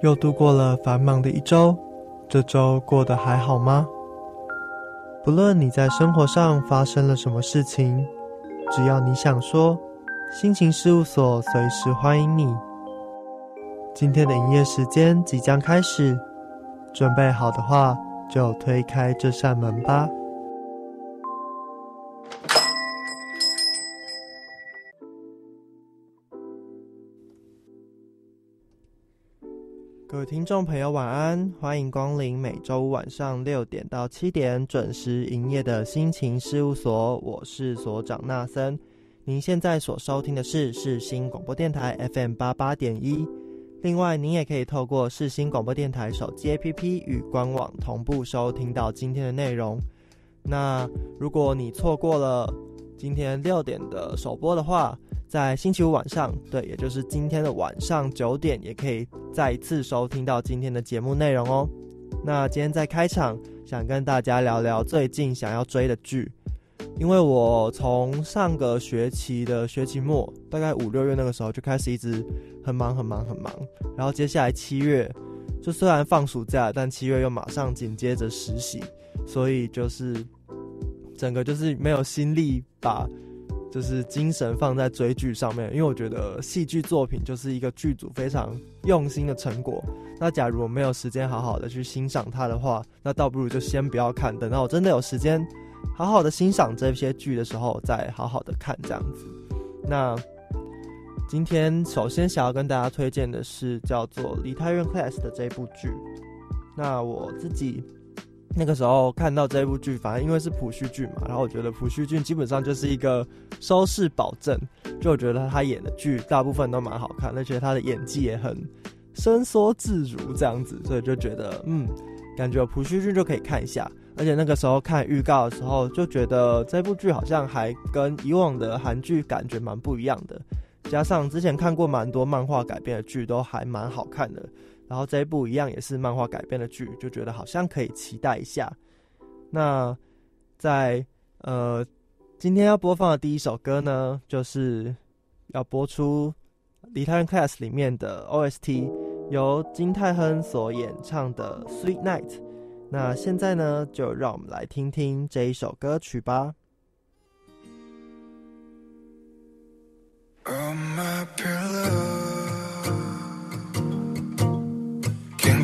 又度过了繁忙的一周，这周过得还好吗？不论你在生活上发生了什么事情，只要你想说，心情事务所随时欢迎你。今天的营业时间即将开始，准备好的话，就推开这扇门吧。各位听众朋友，晚安！欢迎光临每周五晚上六点到七点准时营业的心情事务所，我是所长纳森。您现在所收听的是世新广播电台 FM 八八点一。另外，您也可以透过世新广播电台手机 APP 与官网同步收听到今天的内容。那如果你错过了今天六点的首播的话，在星期五晚上，对，也就是今天的晚上九点，也可以再一次收听到今天的节目内容哦。那今天在开场，想跟大家聊聊最近想要追的剧，因为我从上个学期的学期末，大概五六月那个时候就开始一直很忙很忙很忙，然后接下来七月，就虽然放暑假，但七月又马上紧接着实习，所以就是整个就是没有心力把。就是精神放在追剧上面，因为我觉得戏剧作品就是一个剧组非常用心的成果。那假如我没有时间好好的去欣赏它的话，那倒不如就先不要看，等到我真的有时间好好的欣赏这些剧的时候，再好好的看这样子。那今天首先想要跟大家推荐的是叫做《梨泰院 Class》的这部剧。那我自己。那个时候看到这部剧，反正因为是朴叙俊嘛，然后我觉得朴叙俊基本上就是一个收视保证，就我觉得他演的剧大部分都蛮好看，而且他的演技也很伸缩自如这样子，所以就觉得嗯，感觉朴叙俊就可以看一下。而且那个时候看预告的时候，就觉得这部剧好像还跟以往的韩剧感觉蛮不一样的，加上之前看过蛮多漫画改编的剧，都还蛮好看的。然后这一部一样也是漫画改编的剧，就觉得好像可以期待一下。那在呃，今天要播放的第一首歌呢，就是要播出《李泰亨 Class》里面的 OST，由金泰亨所演唱的《Sweet Night》。那现在呢，就让我们来听听这一首歌曲吧。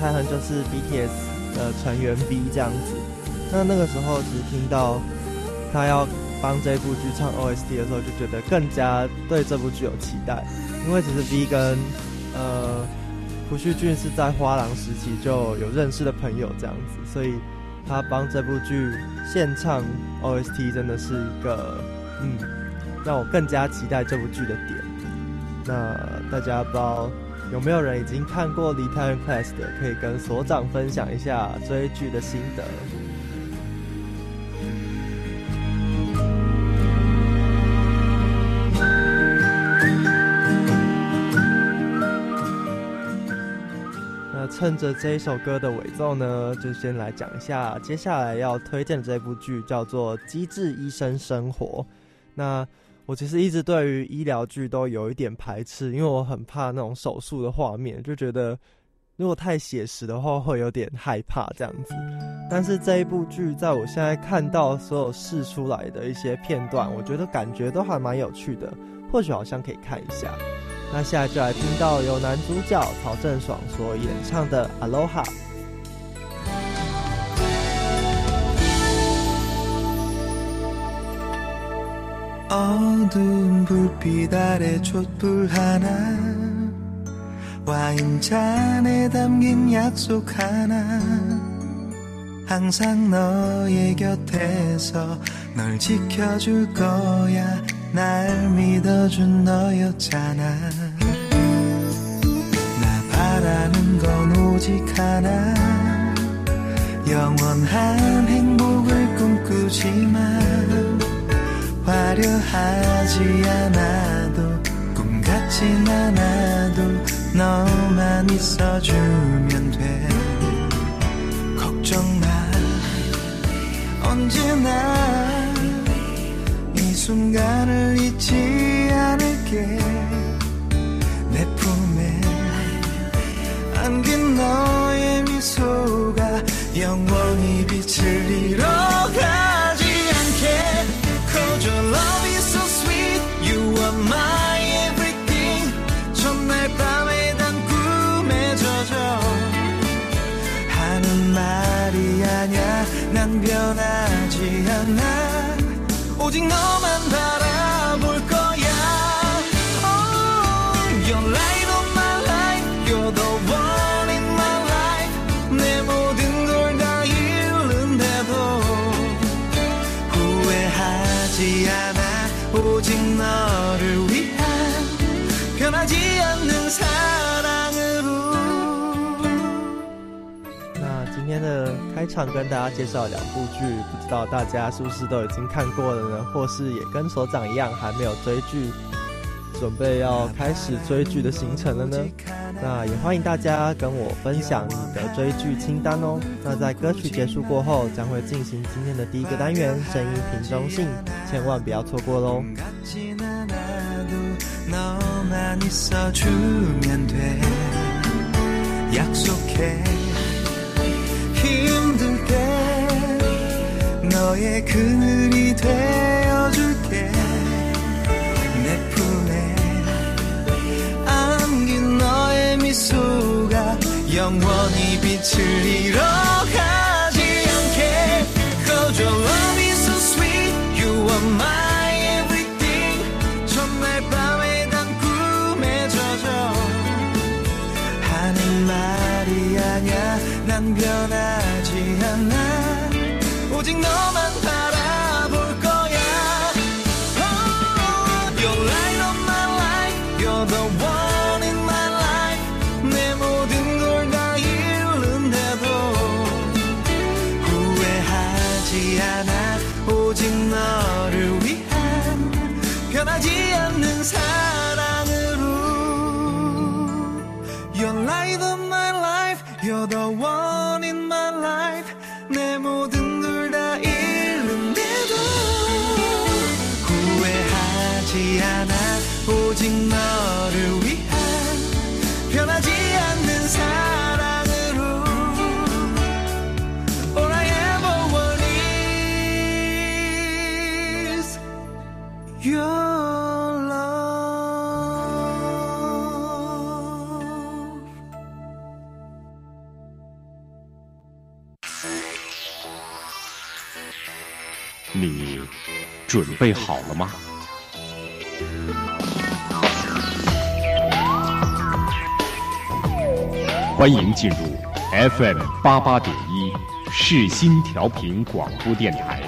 泰亨就是 BTS 的成员 B 这样子。那那个时候其实听到他要帮这部剧唱 OST 的时候，就觉得更加对这部剧有期待，因为其实 B 跟呃朴叙俊是在花郎时期就有认识的朋友这样子，所以他帮这部剧献唱 OST 真的是一个嗯让我更加期待这部剧的点。那大家不知道有没有人已经看过《离太原 Class》的，可以跟所长分享一下追剧的心得。那趁着这一首歌的尾奏呢，就先来讲一下接下来要推荐的这部剧，叫做《机智医生生活》。那我其实一直对于医疗剧都有一点排斥，因为我很怕那种手术的画面，就觉得如果太写实的话会有点害怕这样子。但是这一部剧，在我现在看到所有试出来的一些片段，我觉得感觉都还蛮有趣的，或许好像可以看一下。那现在就来听到由男主角曹正爽所演唱的《Aloha》。 어두운 불빛 아래 촛불 하나 와인잔에 담긴 약속 하나. 항상 너의 곁에서 널 지켜줄 거야. 날 믿어준 너였잖아. 나 바라는 건 오직 하나. 영원한 행복을 꿈꾸지만 화려하지 않아도 꿈 같진 않아도 너만 있어주면 돼. 걱정 마. 언제나 이 순간을 잊지 않을게. 내 품에 안긴 너의 미소가 영원히 빛을 잃어 오직 너만 바라볼 거야 oh, You're light of my life You're the one in my life 내 모든 걸 다 잃는데도 후회하지 않아 오직 너를 위한 변하지 않는 사랑으로 那今天的开场跟大家介绍两部剧，不 到大家是不是都已经看过了呢？或是也跟所长一样还没有追剧，准备要开始追剧的行程了呢？那也欢迎大家跟我分享你的追剧清单哦。那在歌曲结束过后，将会进行今天的第一个单元——声音瓶中信，千万不要错过喽！ 너의 그늘이 되어줄게. 내 품에 안긴 너의 미소가 영원히 빛을 잃어가 准备好了吗？欢迎进入 FM 八八点一视新调频广播电台。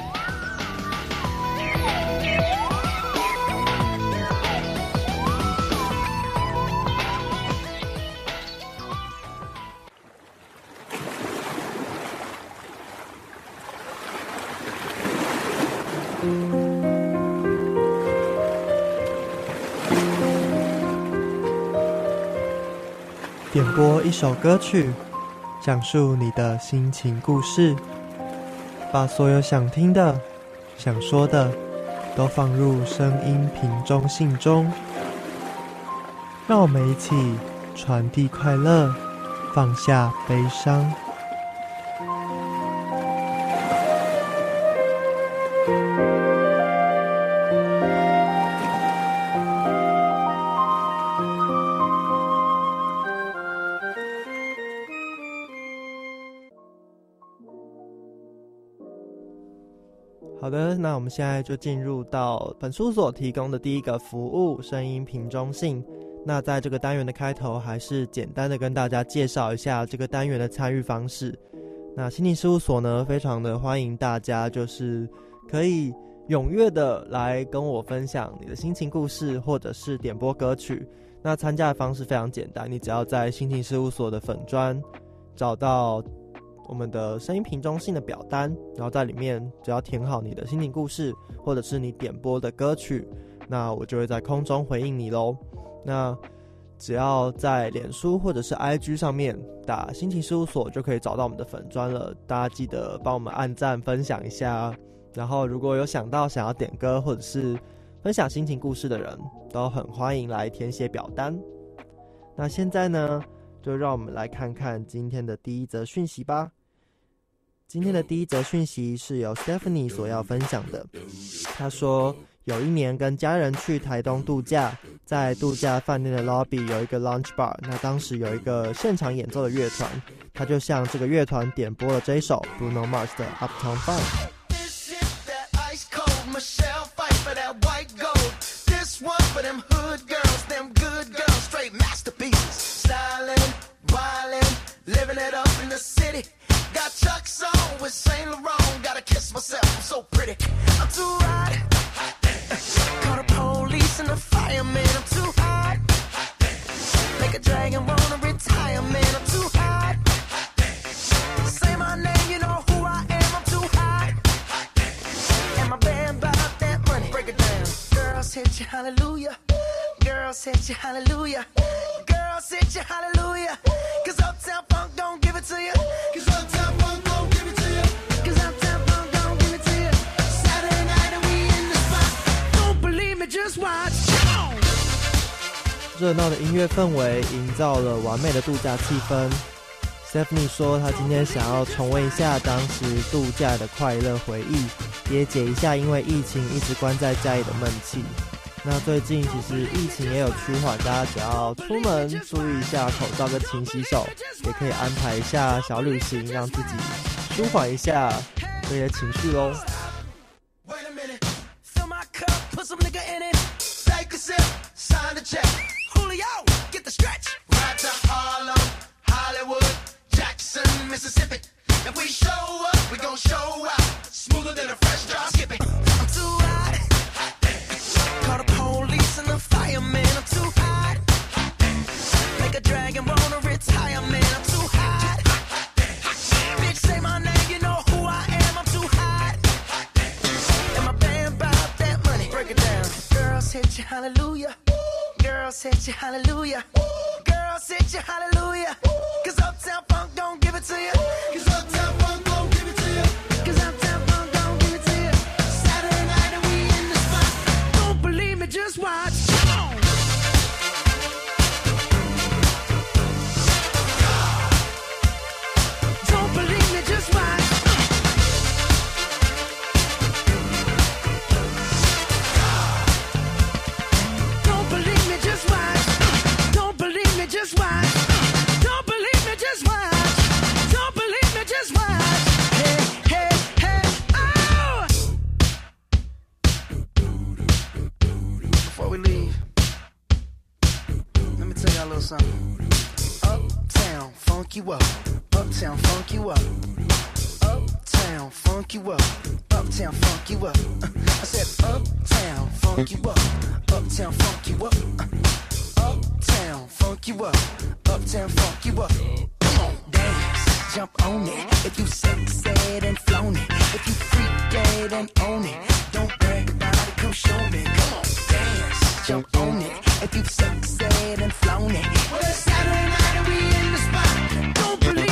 播一首歌曲，讲述你的心情故事，把所有想听的、想说的，都放入声音瓶中信中。让我们一起传递快乐，放下悲伤。现在就进入到本书所提供的第一个服务——声音瓶中信。那在这个单元的开头，还是简单的跟大家介绍一下这个单元的参与方式。那心情事务所呢，非常的欢迎大家，就是可以踊跃的来跟我分享你的心情故事，或者是点播歌曲。那参加的方式非常简单，你只要在心情事务所的粉砖找到。我们的声音瓶中信的表单，然后在里面只要填好你的心情故事，或者是你点播的歌曲，那我就会在空中回应你喽。那只要在脸书或者是 IG 上面打“心情事务所”，就可以找到我们的粉砖了。大家记得帮我们按赞、分享一下。然后如果有想到想要点歌或者是分享心情故事的人，都很欢迎来填写表单。那现在呢，就让我们来看看今天的第一则讯息吧。今天的第一则讯息是由 Stephanie 所要分享的。他说，有一年跟家人去台东度假，在度假饭店的 lobby 有一个 lunch bar，那当时有一个现场演奏的乐团，他就向这个乐团点播了这一首 Bruno Mars 的 Uptown Funk。Hallelujah，热闹的音乐氛围营造了完美的度假气氛。Stephanie 说，她今天想要重温一下当时度假的快乐回忆，也解一下因为疫情一直关在家里的闷气。那最近其实疫情也有趋缓，大家只要出门注意一下口罩跟勤洗手，也可以安排一下小旅行，让自己舒缓一下这些情绪喽。If we show up, we gon' show out. Smoother than a fresh drop skipping. I'm too hot. Too hot. Make a dragon wanna retire, man. I'm too hot. Bitch, say my name, you know who I am. I'm too hot. And my band that money. Break it down. You, hallelujah. Girls you, hallelujah. You, hallelujah. Cause Uptown Funk don't give it to you. Cause you up, uptown funk you up, uptown funk you up, uptown funk you up. Uh, I said uptown funk you up, uptown funk you up, uh, uptown funk you up, uptown funk you up. Come on, dance, jump on it. If you sexed and flown it, if you freak dead and own it, don't brag about it, come show me. Come on, If you sexed and flown it, Saturday night and we in the spot. Don't believe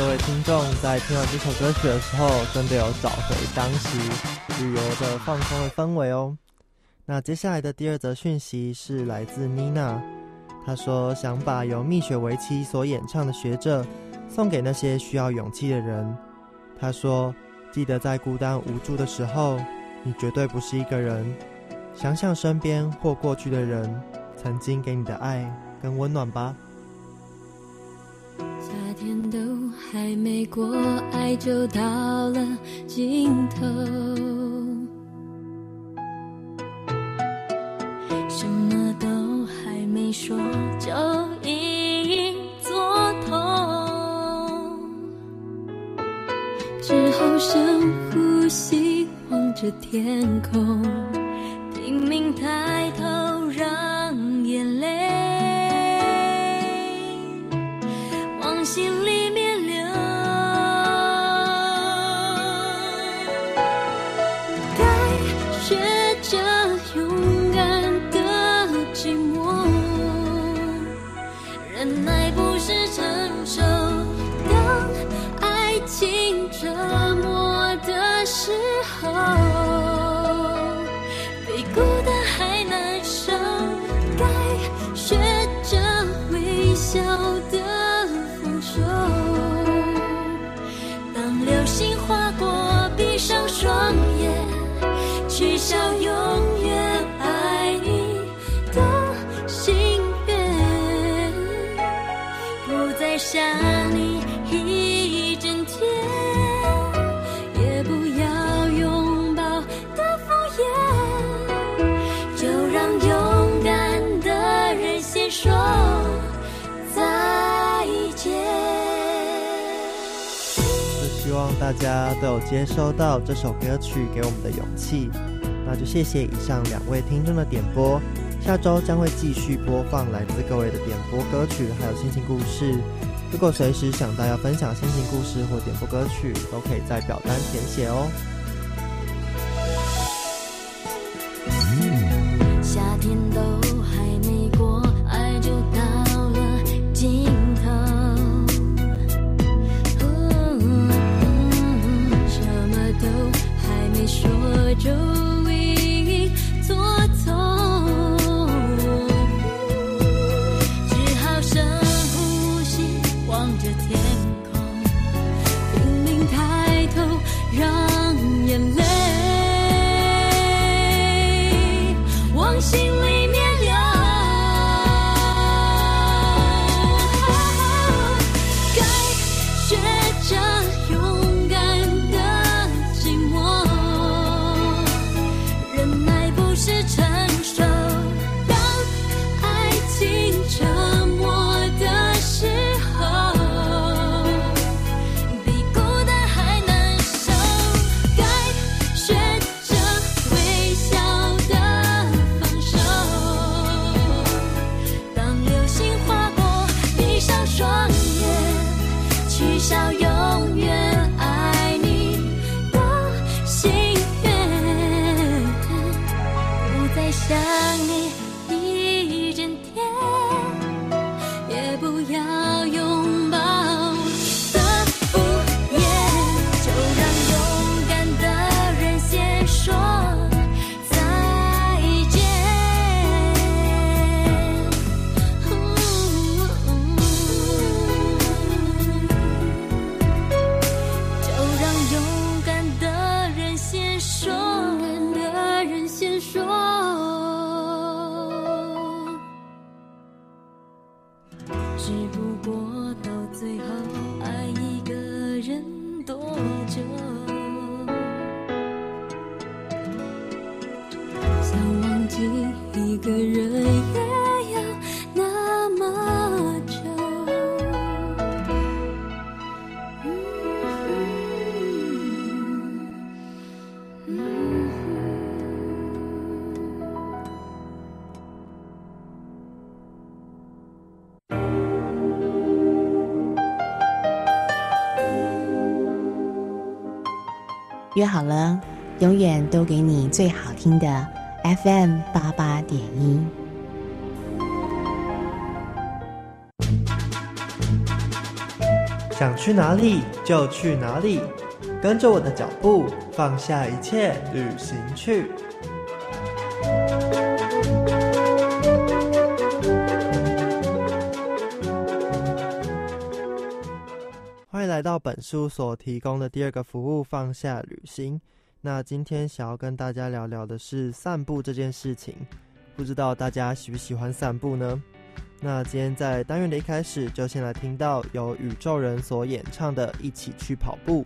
各位听众在听完这首歌曲的时候，真的有找回当时旅游的放松的氛围哦。那接下来的第二则讯息是来自妮娜，她说想把由蜜雪为妻所演唱的《学着》送给那些需要勇气的人。她说：“记得在孤单无助的时候，你绝对不是一个人。想想身边或过去的人曾经给你的爱跟温暖吧。”天都还没过，爱就到了尽头。什么都还没说，就已经做痛。只好深呼吸，望着天空，拼命抬头，闭上双眼，取消永大家都有接收到这首歌曲给我们的勇气。那就谢谢以上两位听众的点播，下周将会继续播放来自各位的点播歌曲，还有心情故事。如果随时想到要分享心情故事或点播歌曲，都可以在表单填写哦。约好了，永远都给你最好听的 FM 八八点一。想去哪里就去哪里，跟着我的脚步，放下一切，旅行去。来到本书所提供的第二个服务——放下旅行。那今天想要跟大家聊聊的是散步这件事情，不知道大家喜不喜欢散步呢？那今天在单元的一开始，就先来听到由宇宙人所演唱的《一起去跑步》。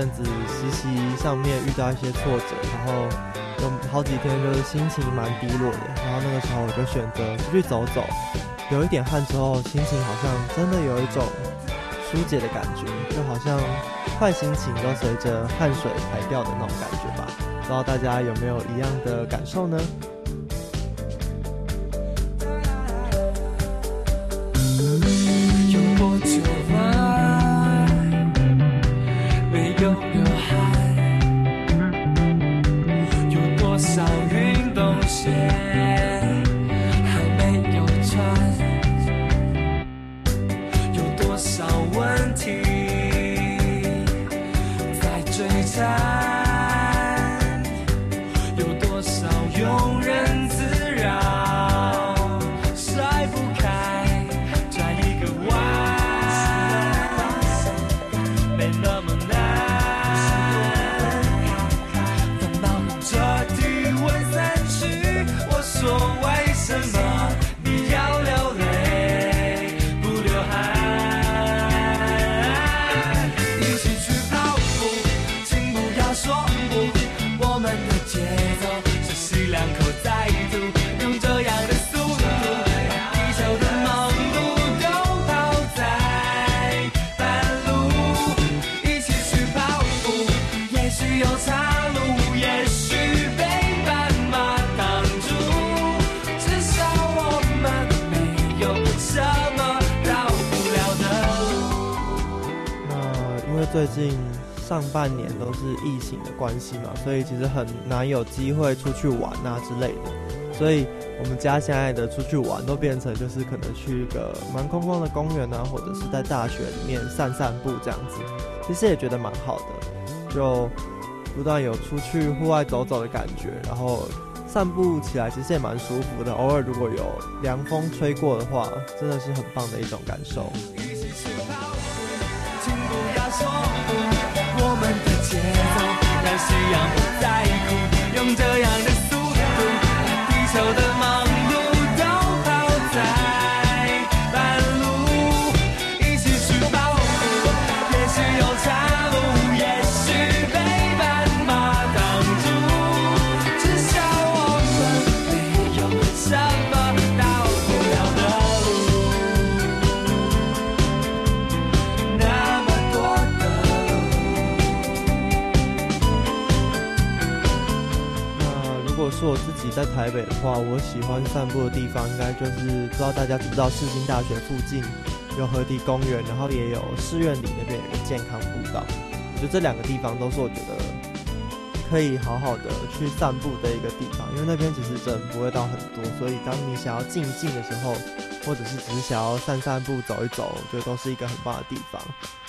阵子实习上面遇到一些挫折，然后有好几天就是心情蛮低落的，然后那个时候我就选择出去走走，有一点汗之后，心情好像真的有一种疏解的感觉，就好像坏心情都随着汗水排掉的那种感觉吧。不知道大家有没有一样的感受呢？关系嘛，所以其实很难有机会出去玩啊之类的。所以我们家现在的出去玩都变成就是可能去一个蛮空旷的公园啊，或者是在大学里面散散步这样子。其实也觉得蛮好的，就不断有出去户外走走的感觉，然后散步起来其实也蛮舒服的。偶尔如果有凉风吹过的话，真的是很棒的一种感受。让夕阳不在乎，用这样的速度，地球的在台北的话，我喜欢散步的地方应该就是不知道大家知不知道世新大学附近有河堤公园，然后也有寺院里那边有个健康步道。我觉得这两个地方都是我觉得可以好好的去散步的一个地方，因为那边其实人不会到很多，所以当你想要静静的时候，或者是只是想要散散步、走一走，我觉得都是一个很棒的地方。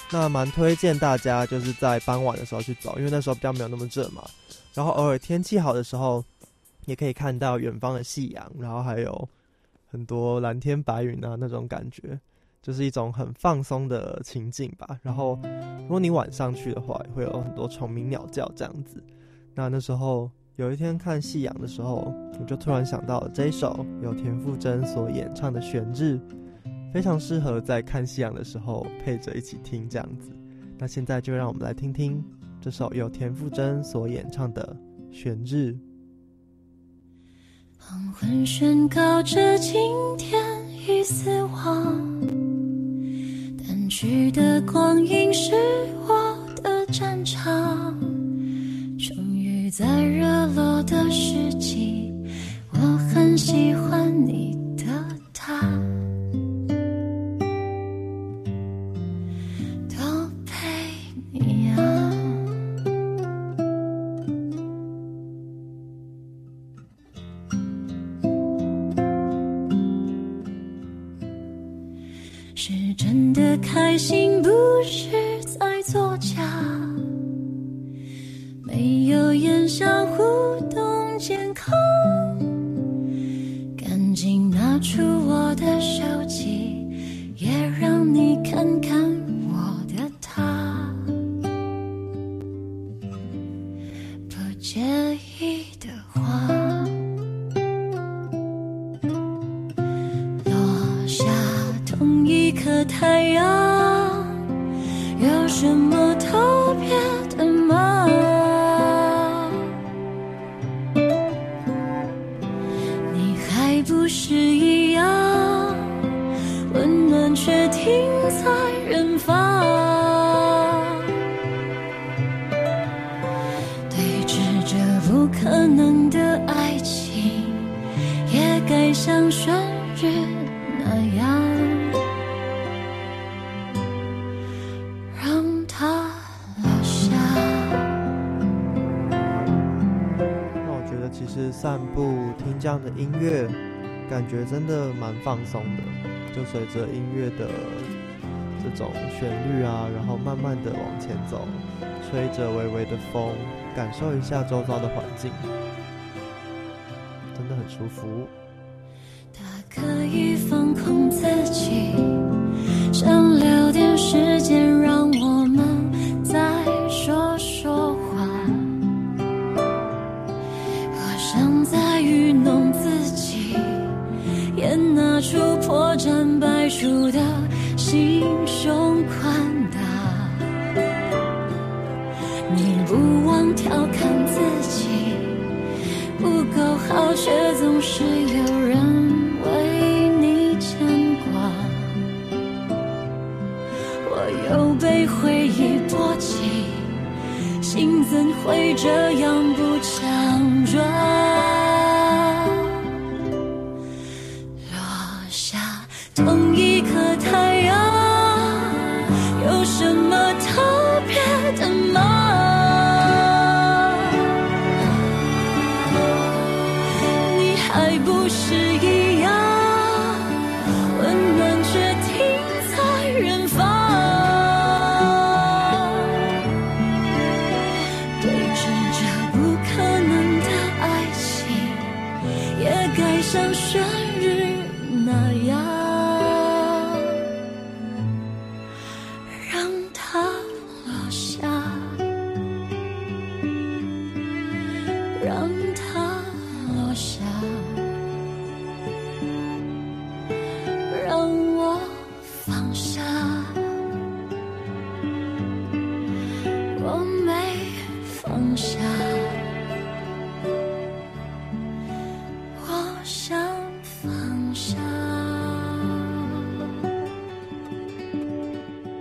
那蛮推荐大家就是在傍晚的时候去走，因为那时候比较没有那么热嘛。然后偶尔天气好的时候，也可以看到远方的夕阳，然后还有很多蓝天白云啊那种感觉，就是一种很放松的情境吧。然后如果你晚上去的话，会有很多虫鸣鸟叫这样子。那那时候有一天看夕阳的时候，我就突然想到了这一首由田馥甄所演唱的《悬日》，非常适合在看夕阳的时候配着一起听这样子。那现在就让我们来听听这首由田馥甄所演唱的《悬日》。黄昏宣告着今天已死亡，淡去的光阴是我的战场。终于在热落的世纪，我很喜欢觉真的蛮放松的。就随着音乐的这种旋律啊，然后慢慢的往前走，吹着微微的风，感受一下周遭的环境，真的很舒服。他可以放空自己，想留点时间出破绽百出的心胸宽大。你不忘调侃自己。不够好，却总是有人为你牵挂。我又被回忆波及，心怎会这样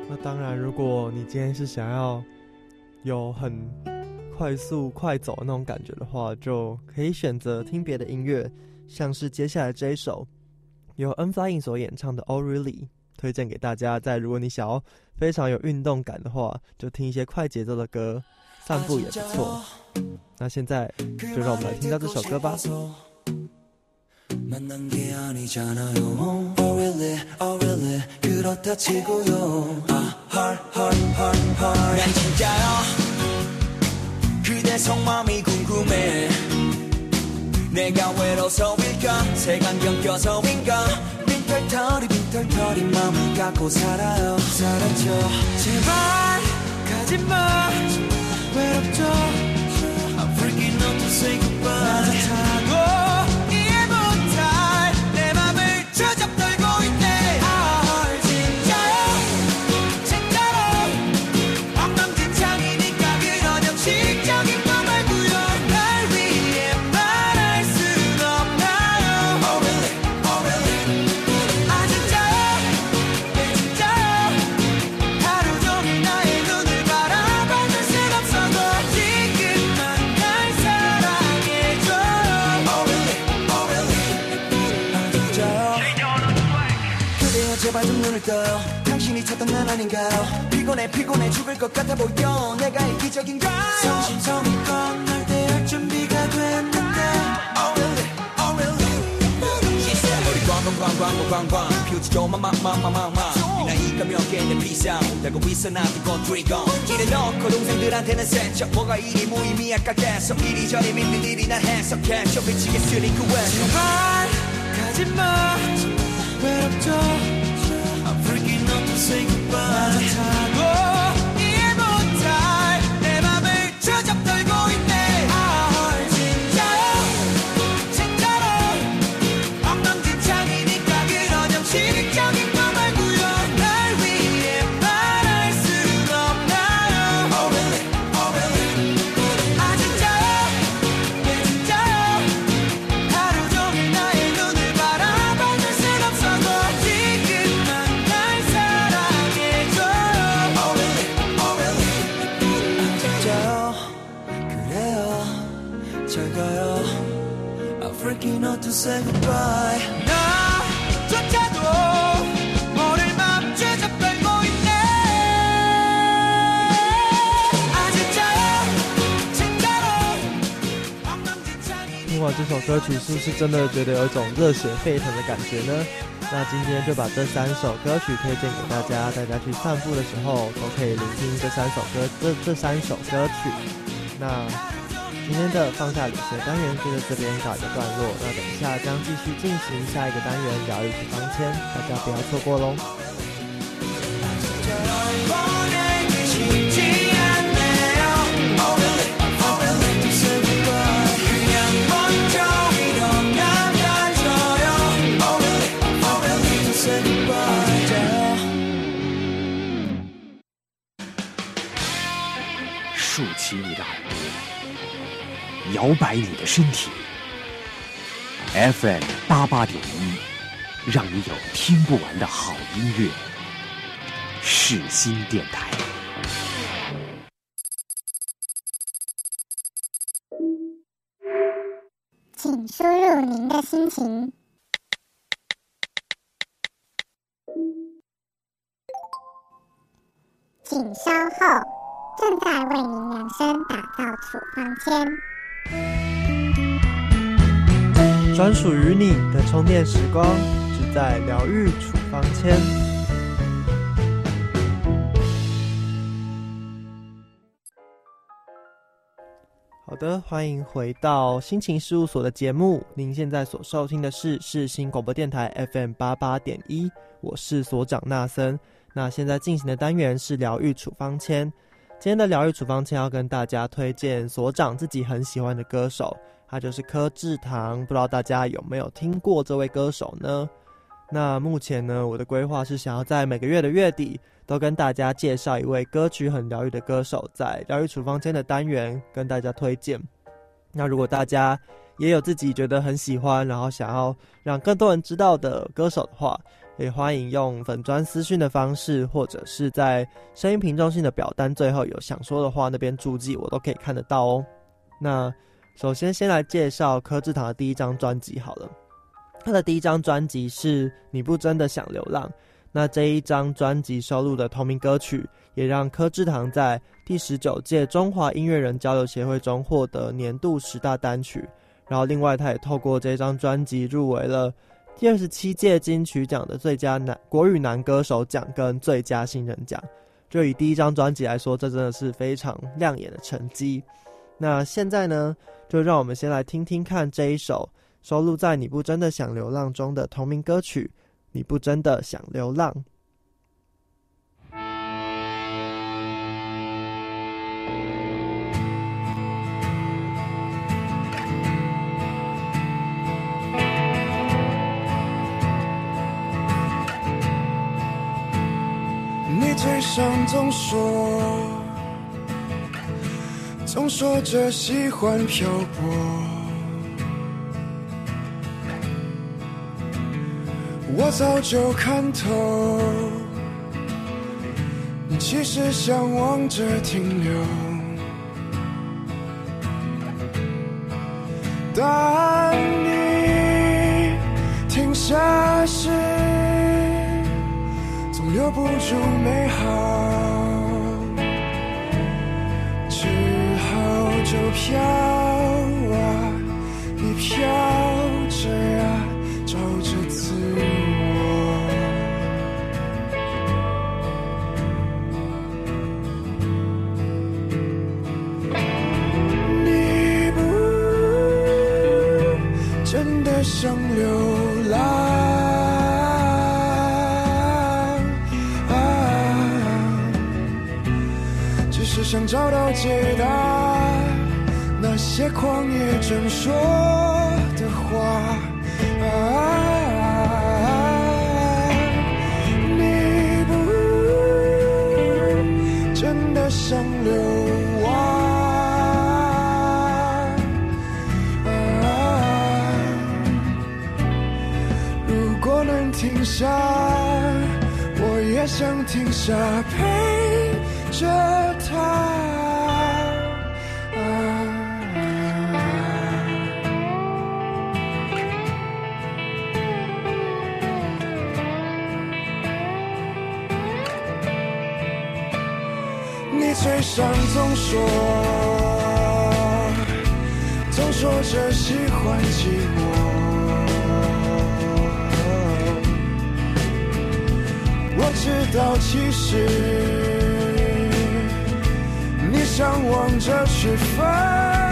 那当然，如果你今天是想要有很快速快走那种感觉的话，就可以选择听别的音乐，像是接下来这一首由 N Flying 所演唱的《All Really》，推荐给大家。在如果你想要非常有运动感的话，就听一些快节奏的歌，散步也不错。那现在就让我们来听到这首歌吧。 만난 게 아니잖아요. Oh really? Oh really? 그렇다 치고요. 아 heart heart heart heart 난 진짜요 그대 속마음이 궁금해. 내가 외로워서일까? 색안경 껴서인가? 빈털터리 빈털터리 마음을 갖고 살아요. 사라져. 제발 가지마. 외롭죠? I'm freaking out to say goodbye 발좀 떠요. 당신이 찾던 난 아닌가요? 피곤해 피곤해 죽을 것 같아 보여. 내가 이기적인가요? 성심성의껏 날 대할 준비가 됐는데. Oh really? Oh really? 퓨즈 조만 막막막막막 이 나이가 몇 개인데 비싸 달고 있어 건 드리건. 길에 넣고 동생들한테는 세척 뭐가 이리 무의미할까 계속. 이리저리 믿는 일이 난 해석해 저 미치겠으니 그왜 제발 가지마. 외롭죠 time. say goodbye 나조차도 모를 맘 쥐잡 떨고 있네 아 진짜요 진짜로 엉망진창이 听完这首歌曲，是不是真的觉得有一种热血沸腾的感觉呢？那今天就把这三首歌曲推荐给大家，大家去散步的时候都可以聆听这三首歌，这这三首歌曲。那 今天的放下旅行单元就在这边告一个段落，那等一下将继续进行下一个单元疗愈处方签，大家不要错过喽。摇摆你的身体。FM 八八点一，让你有听不完的好音乐。是新电台。请输入您的心情。请稍后，正在为您量身打造处方签。专属于你的充电时光，只在疗愈处方签。好的，欢迎回到心情事务所的节目。您现在所收听的是世新广播电台 FM 八八点一，我是所长纳森。那现在进行的单元是疗愈处方签。今天的疗愈处方签要跟大家推荐所长自己很喜欢的歌手，他就是柯志堂。不知道大家有没有听过这位歌手呢？那目前呢，我的规划是想要在每个月的月底都跟大家介绍一位歌曲很疗愈的歌手，在疗愈处方间的单元跟大家推荐。那如果大家也有自己觉得很喜欢，然后想要让更多人知道的歌手的话，也欢迎用粉砖私讯的方式，或者是在声音瓶中心的表单最后有想说的话那边注记，我都可以看得到哦。那首先先来介绍柯志堂的第一张专辑好了，他的第一张专辑是《你不真的想流浪》。那这一张专辑收录的同名歌曲，也让柯志堂在第十九届中华音乐人交流协会中获得年度十大单曲。然后，另外他也透过这张专辑入围了第二十七届金曲奖的最佳男国语男歌手奖跟最佳新人奖。就以第一张专辑来说，这真的是非常亮眼的成绩。那现在呢，就让我们先来听听看这一首收录在《你不真的想流浪》中的同名歌曲。你不真的想流浪？你嘴上总说，总说着喜欢漂泊。我早就看透，你其实向往着停留，但你停下时，总留不住美好，就飘啊，你飘着呀，找着自我。你不真的想流浪，只是想找到解答些旷野正说的话啊。你不真的想流亡啊？如果能停下，我也想停下陪着上总说，总说着喜欢寂寞。我知道，其实你向往着去犯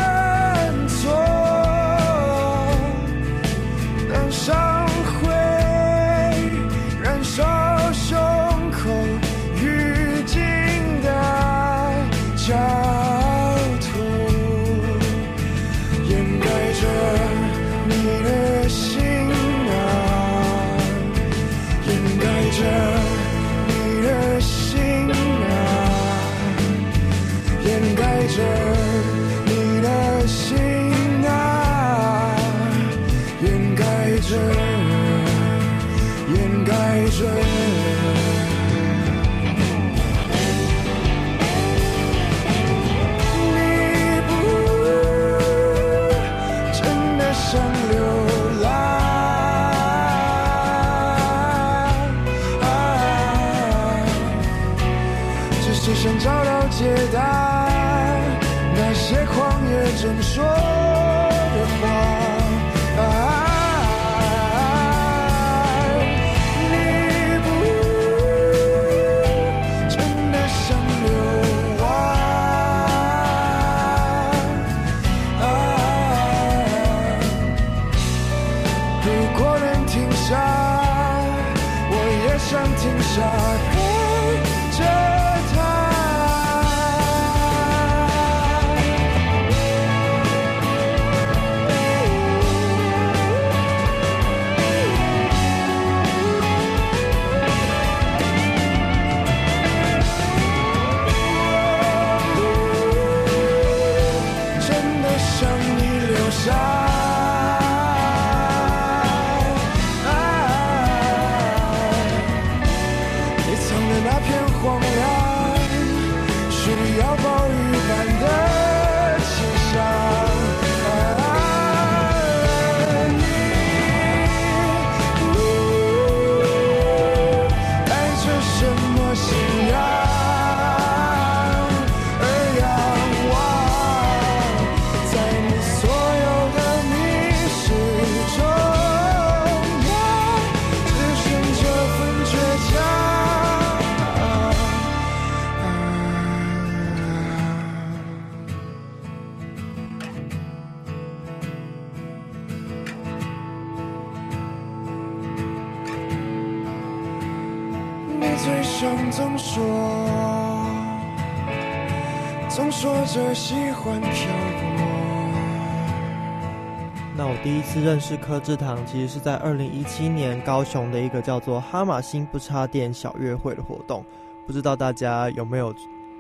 是柯志堂，其实是在二零一七年高雄的一个叫做哈马星不插电小乐会的活动，不知道大家有没有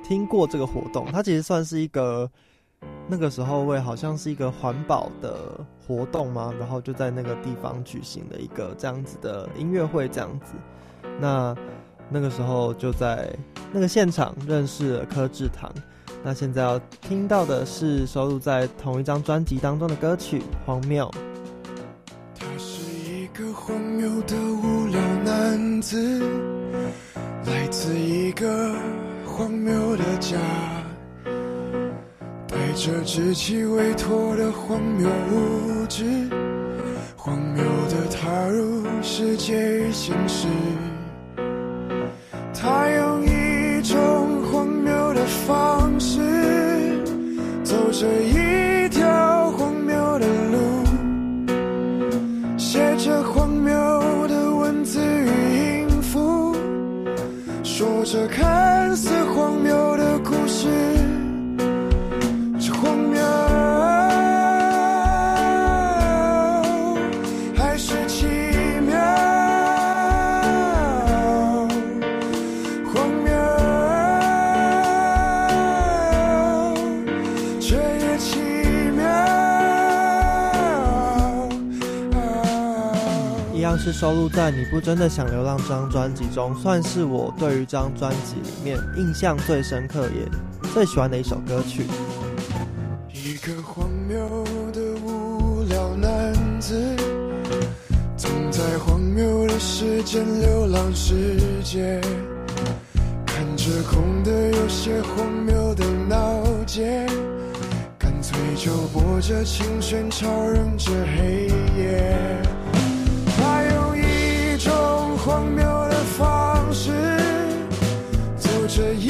听过这个活动？它其实算是一个那个时候为好像是一个环保的活动嘛，然后就在那个地方举行的一个这样子的音乐会，这样子。那那个时候就在那个现场认识了柯志堂。那现在要听到的是收录在同一张专辑当中的歌曲《荒谬》。自，来自一个荒谬的家，带着稚气未脱的荒谬无知，荒谬的踏入世界与现实。他用一种荒谬的方式，走着一这看似荒谬的故事，是收录在《你不真的想流浪》这张专辑中，算是我对于这张专辑里面印象最深刻也最喜欢的一首歌曲。一个荒谬的无聊男子，总在荒谬的时间流浪世界，看着空的有些荒谬的闹街，干脆就播着轻喧吵嚷着黑夜。走着一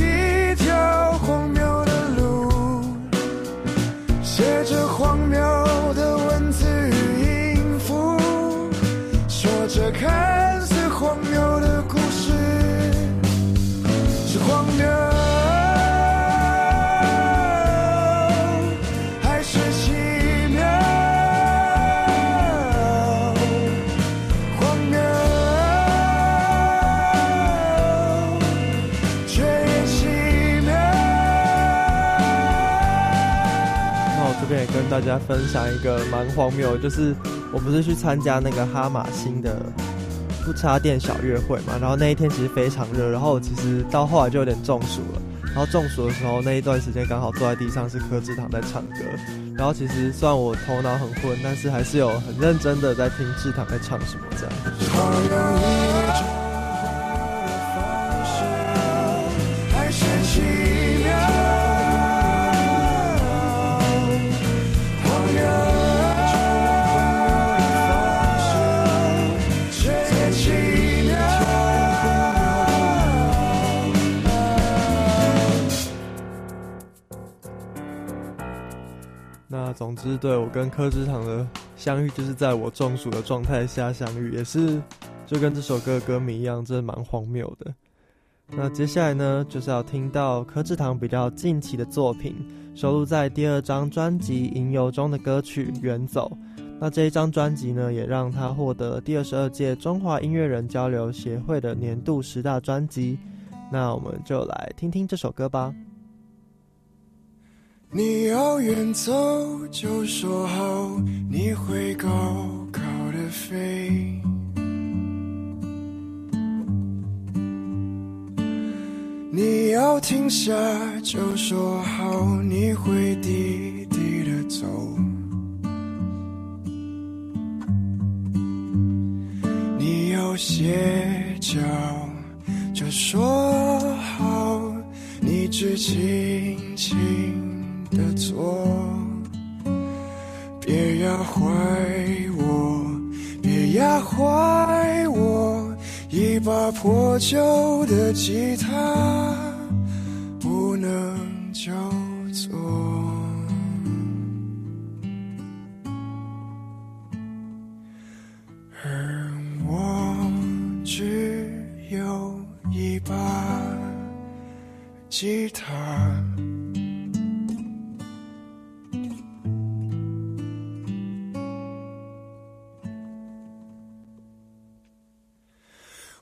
大家分享一个蛮荒谬，就是我不是去参加那个哈马星的不插电小月会嘛，然后那一天其实非常热，然后其实到后来就有点中暑了。然后中暑的时候，那一段时间刚好坐在地上是柯志堂在唱歌，然后其实虽然我头脑很混，但是还是有很认真的在听志堂在唱什么这样。总之，对我跟柯志堂的相遇，就是在我中暑的状态下相遇，也是就跟这首歌的歌名一样，真的蛮荒谬的。那接下来呢，就是要听到柯志堂比较近期的作品，收录在第二张专辑《吟游》中的歌曲《远走》。那这一张专辑呢，也让他获得第二十二届中华音乐人交流协会的年度十大专辑。那我们就来听听这首歌吧。你要远走，就说好你会高高的飞。你要停下，就说好你会低低的走。你要歇脚，就说好你只轻轻的错。别压坏我，别压坏我，一把破旧的吉他不能叫做。而我只有一把吉他。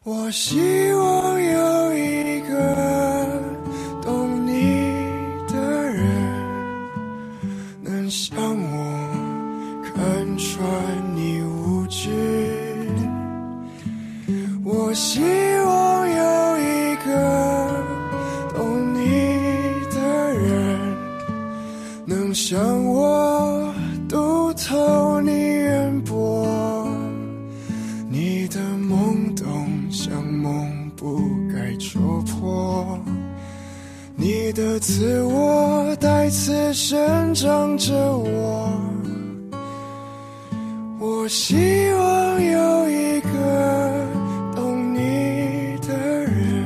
我希望有自我再次生长着我。我希望有一个懂你的人，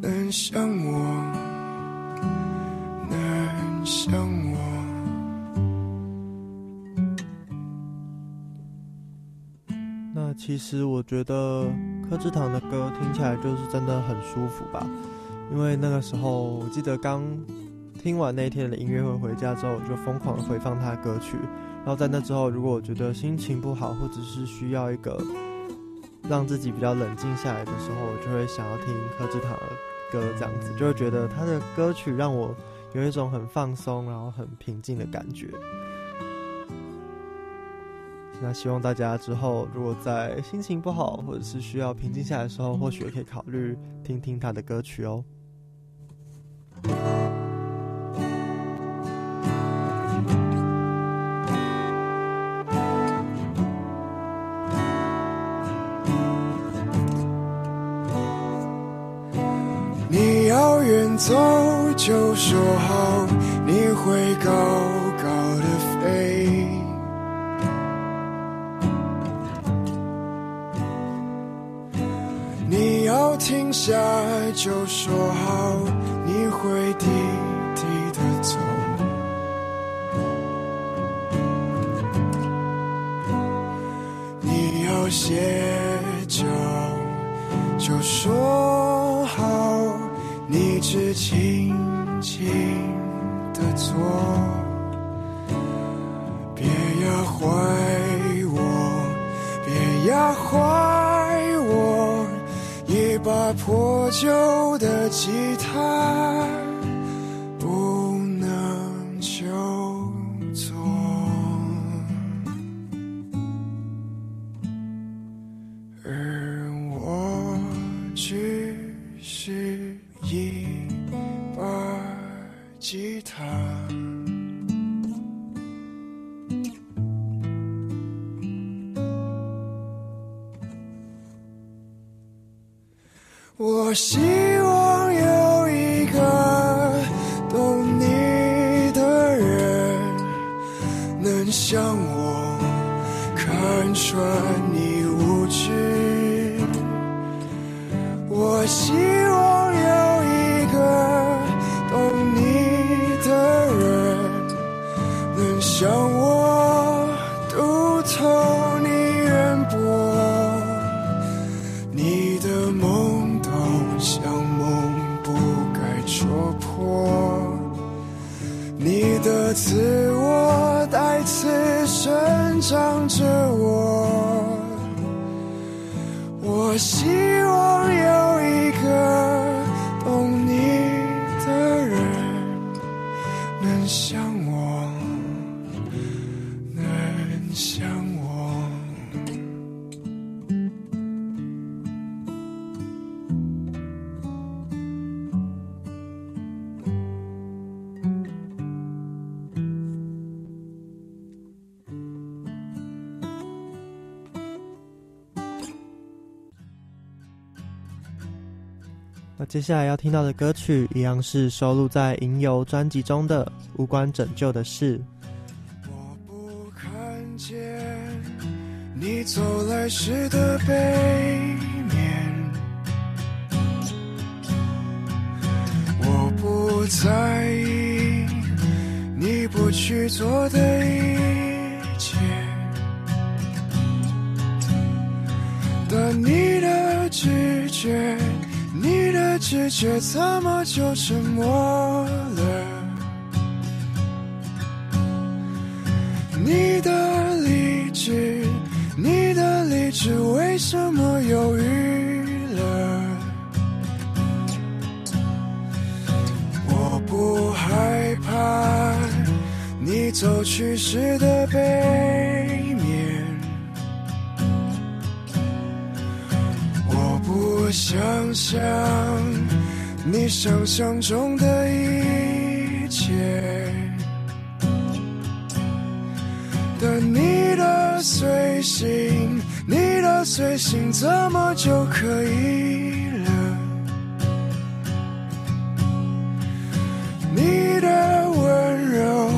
能像我，能像我。那其实我觉得柯志堂的歌听起来就是真的很舒服吧，因为那个时候我记得刚听完那天的音乐会回家之后，我就疯狂的回放他的歌曲，然后在那之后，如果我觉得心情不好，或者是需要一个让自己比较冷静下来的时候，我就会想要听柯志堂的歌，这样子就会觉得他的歌曲让我有一种很放松，然后很平静的感觉。那希望大家之后如果在心情不好或者是需要平静下来的时候，或许也可以考虑听听他的歌曲哦。你要远走就说好，你会高高的飞。你要停下就说好，会低低的走。你要歇脚就说好，你只轻轻的做，别压坏我，别压坏，破旧的吉他。接下来要听到的歌曲，一样是收录在《吟游》专辑中的《无关拯救的事》。我不看见你走来时的背面，我不在意你不去做的却，怎么就沉默了？你的理智，你的理智为什么犹豫了？我不害怕你走去时的背面，我不想象你想象中的一切。但你的随行，你的随行怎么就可以了？你的温柔，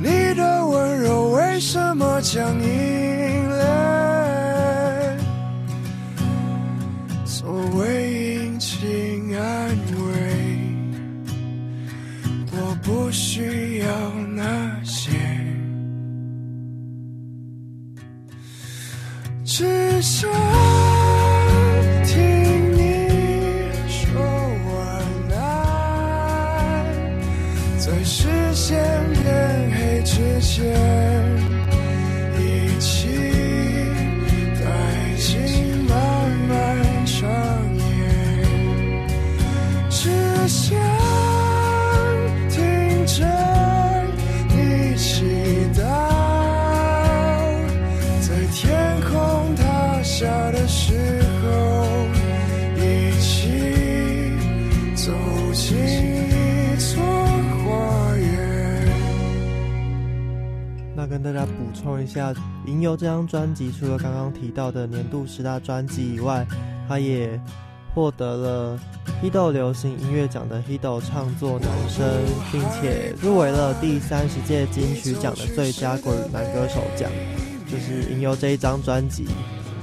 你的温柔为什么僵硬想听你说晚安在视线变黑之前一起堆积漫漫长夜只想跟大家补充一下，《吟游》这张专辑除了刚刚提到的年度十大专辑以外，它也获得了 Hido 流行音乐奖的 Hido 唱作男声，并且入围了第三十届金曲奖的最佳国语男歌手奖。就是《吟游》这一张专辑，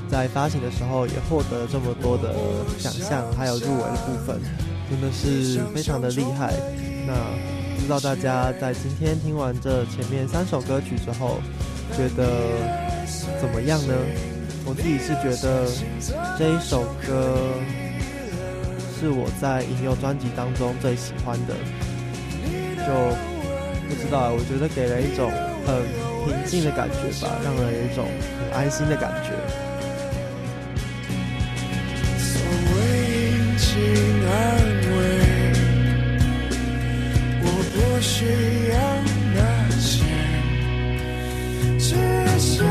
在发行的时候也获得了这么多的奖项，还有入围的部分，真的是非常的厉害。那不知道大家在今天听完这前面三首歌曲之后，觉得怎么样呢？我自己是觉得这一首歌是我在《吟游》专辑当中最喜欢的，就不知道，我觉得给人一种很平静的感觉吧，让人有一种很安心的感觉。所谓殷需要那些，只想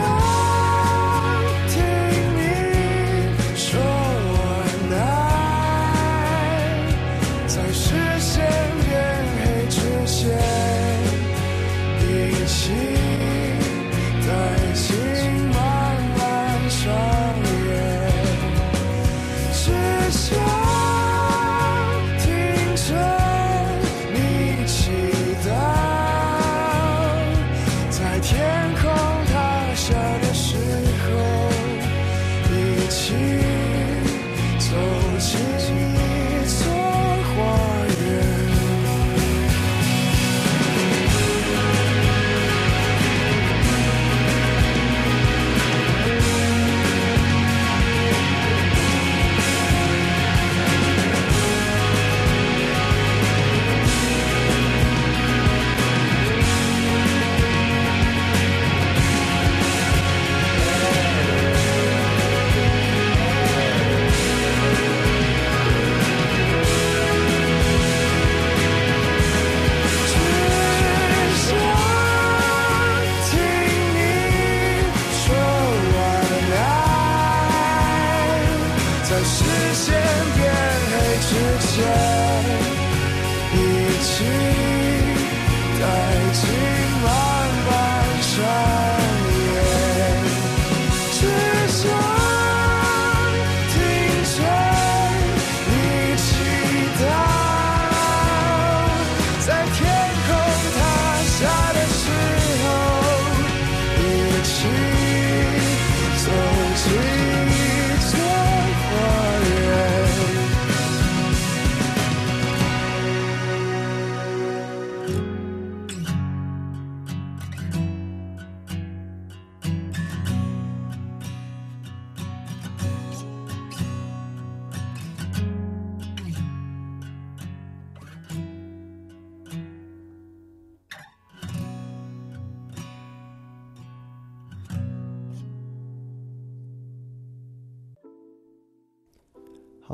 天空塌下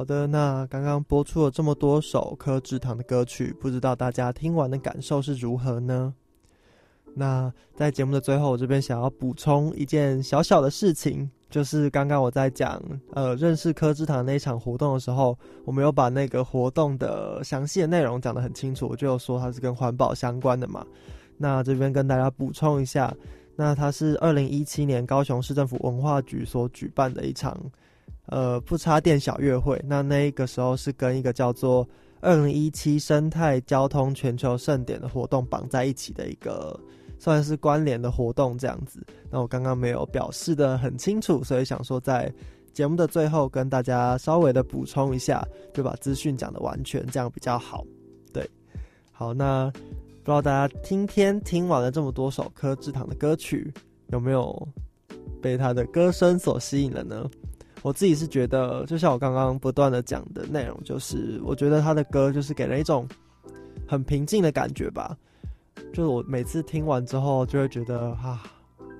的，那刚刚播出了这么多首柯志堂的歌曲，不知道大家听完的感受是如何呢？那在节目的最后，我这边想要补充一件小小的事情，就是刚刚我在讲呃认识柯志堂那一场活动的时候，我没有把那个活动的详细的内容讲得很清楚，我就有说它是跟环保相关的嘛。那这边跟大家补充一下，那它是二零一七年高雄市政府文化局所举办的一场呃不插电小乐会，那那个时候是跟一个叫做二零一七生态交通全球盛典的活动绑在一起的一个。算是关联的活动这样子，那我刚刚没有表示的很清楚，所以想说在节目的最后跟大家稍微的补充一下，就把资讯讲的完全，这样比较好。对，好，那不知道大家今天听完了这么多首柯志堂的歌曲，有没有被他的歌声所吸引了呢？我自己是觉得，就像我刚刚不断的讲的内容，就是我觉得他的歌就是给人一种很平静的感觉吧。就是我每次听完之后，就会觉得啊，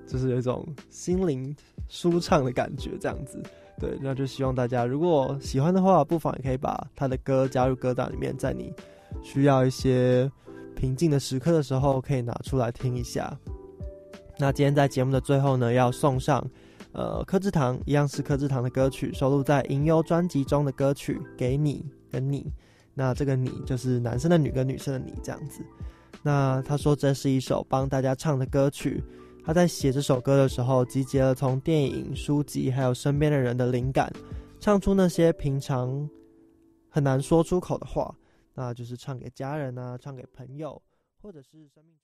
就是有一种心灵舒畅的感觉，这样子。对，那就希望大家如果喜欢的话，不妨也可以把他的歌加入歌单里面，在你需要一些平静的时刻的时候，可以拿出来听一下。那今天在节目的最后呢，要送上呃柯志堂，一样是柯志堂的歌曲，收录在《吟游》专辑中的歌曲《给你跟你》。那这个“你”就是男生的“女”跟女生的“你”这样子。那他说这是一首帮大家唱的歌曲，他在写这首歌的时候，集结了从电影、书籍还有身边的人的灵感，唱出那些平常很难说出口的话，那就是唱给家人啊，唱给朋友，或者是生命。